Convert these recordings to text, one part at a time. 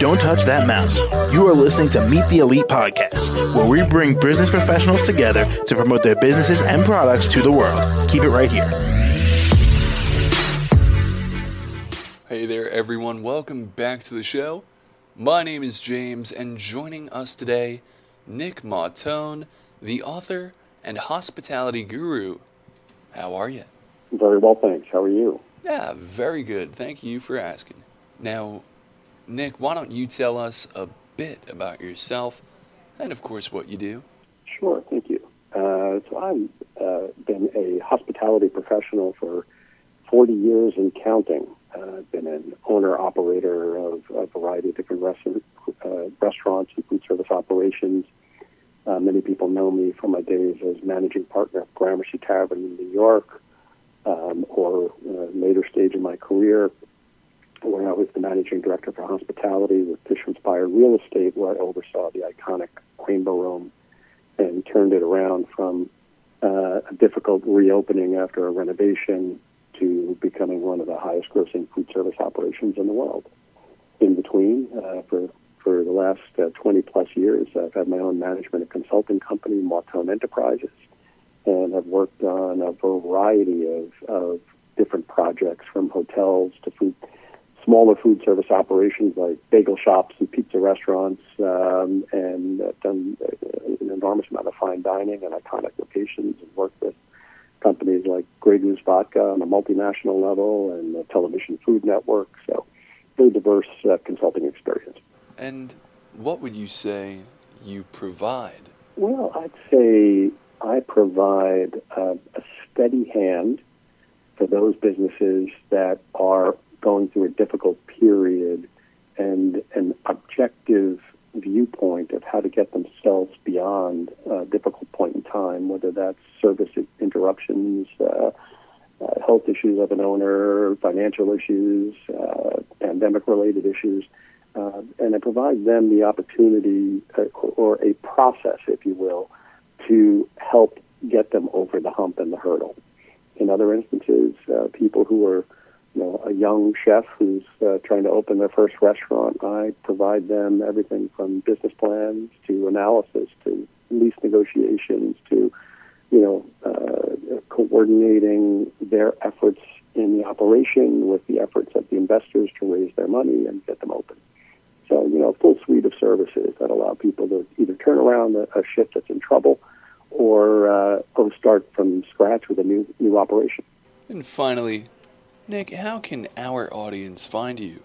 Don't touch that mouse. You are listening to Meet the Elite Podcast, where we bring business professionals together to promote their businesses and products to the world. Keep it right here. Hey there, everyone. Welcome back to the show. My name is James, and joining us today, Nick Mautone, the author and hospitality guru. How are you? Very well, thanks. How are you? Yeah, very good. Thank you for asking. Now, Nick, why don't you tell us a bit about yourself and, of course, what you do? Sure, thank you. Uh, so I've uh, been a hospitality professional for 40 years and counting. Uh, I've been an owner operator of a variety of different restaurant, uh, restaurants and food service operations. Uh, many people know me from my days as managing partner of Gramercy Tavern in New York, um, or uh, later stage in my career, where I was the managing director for hospitality with Tishman Speyer Real Estate, where I oversaw the iconic Rainbow Room and turned it around from uh, a difficult reopening after a renovation to becoming one of the highest grossing food service operations in the world. In between, uh, for for the last uh, 20 plus years, I've had my own management and consulting company, Mautone Enterprises, and I've worked on a variety of, of different projects from hotels to food smaller food service operations like bagel shops and pizza restaurants, um, and done an enormous amount of fine dining and iconic locations, and worked with companies like Grey Goose Vodka on a multinational level and the Television Food Network. So, very diverse uh, consulting experience. And what would you say you provide? Well, I'd say I provide uh, a steady hand for those businesses that are going through a difficult period and an objective viewpoint of how to get themselves beyond a difficult point in time, whether that's service interruptions, uh, uh, health issues of an owner, financial issues, uh, pandemic related issues. Uh, and I provide them the opportunity uh, or a process, if you will, to help get them over the hump and the hurdle. In other instances, uh, people who are you know, a young chef who's uh, trying to open their first restaurant, I provide them everything from business plans to analysis to lease negotiations to, you know, uh, coordinating their efforts in the operation with the efforts of the investors to raise their money and get them open. So, you know, a full suite of services that allow people to either turn around a, a ship that's in trouble or, uh, or start from scratch with a new, new operation. And finally, Nick, how can our audience find you?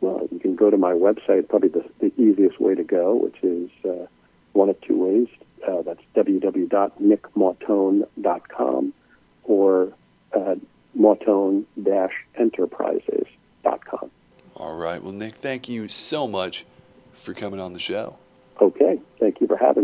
Well, you can go to my website, probably the, the easiest way to go, which is uh, one of two ways. Uh, that's www.nickmautone.com or uh, mautone-enterprises.com. All right. Well, Nick, thank you so much for coming on the show. Okay. Thank you for having me.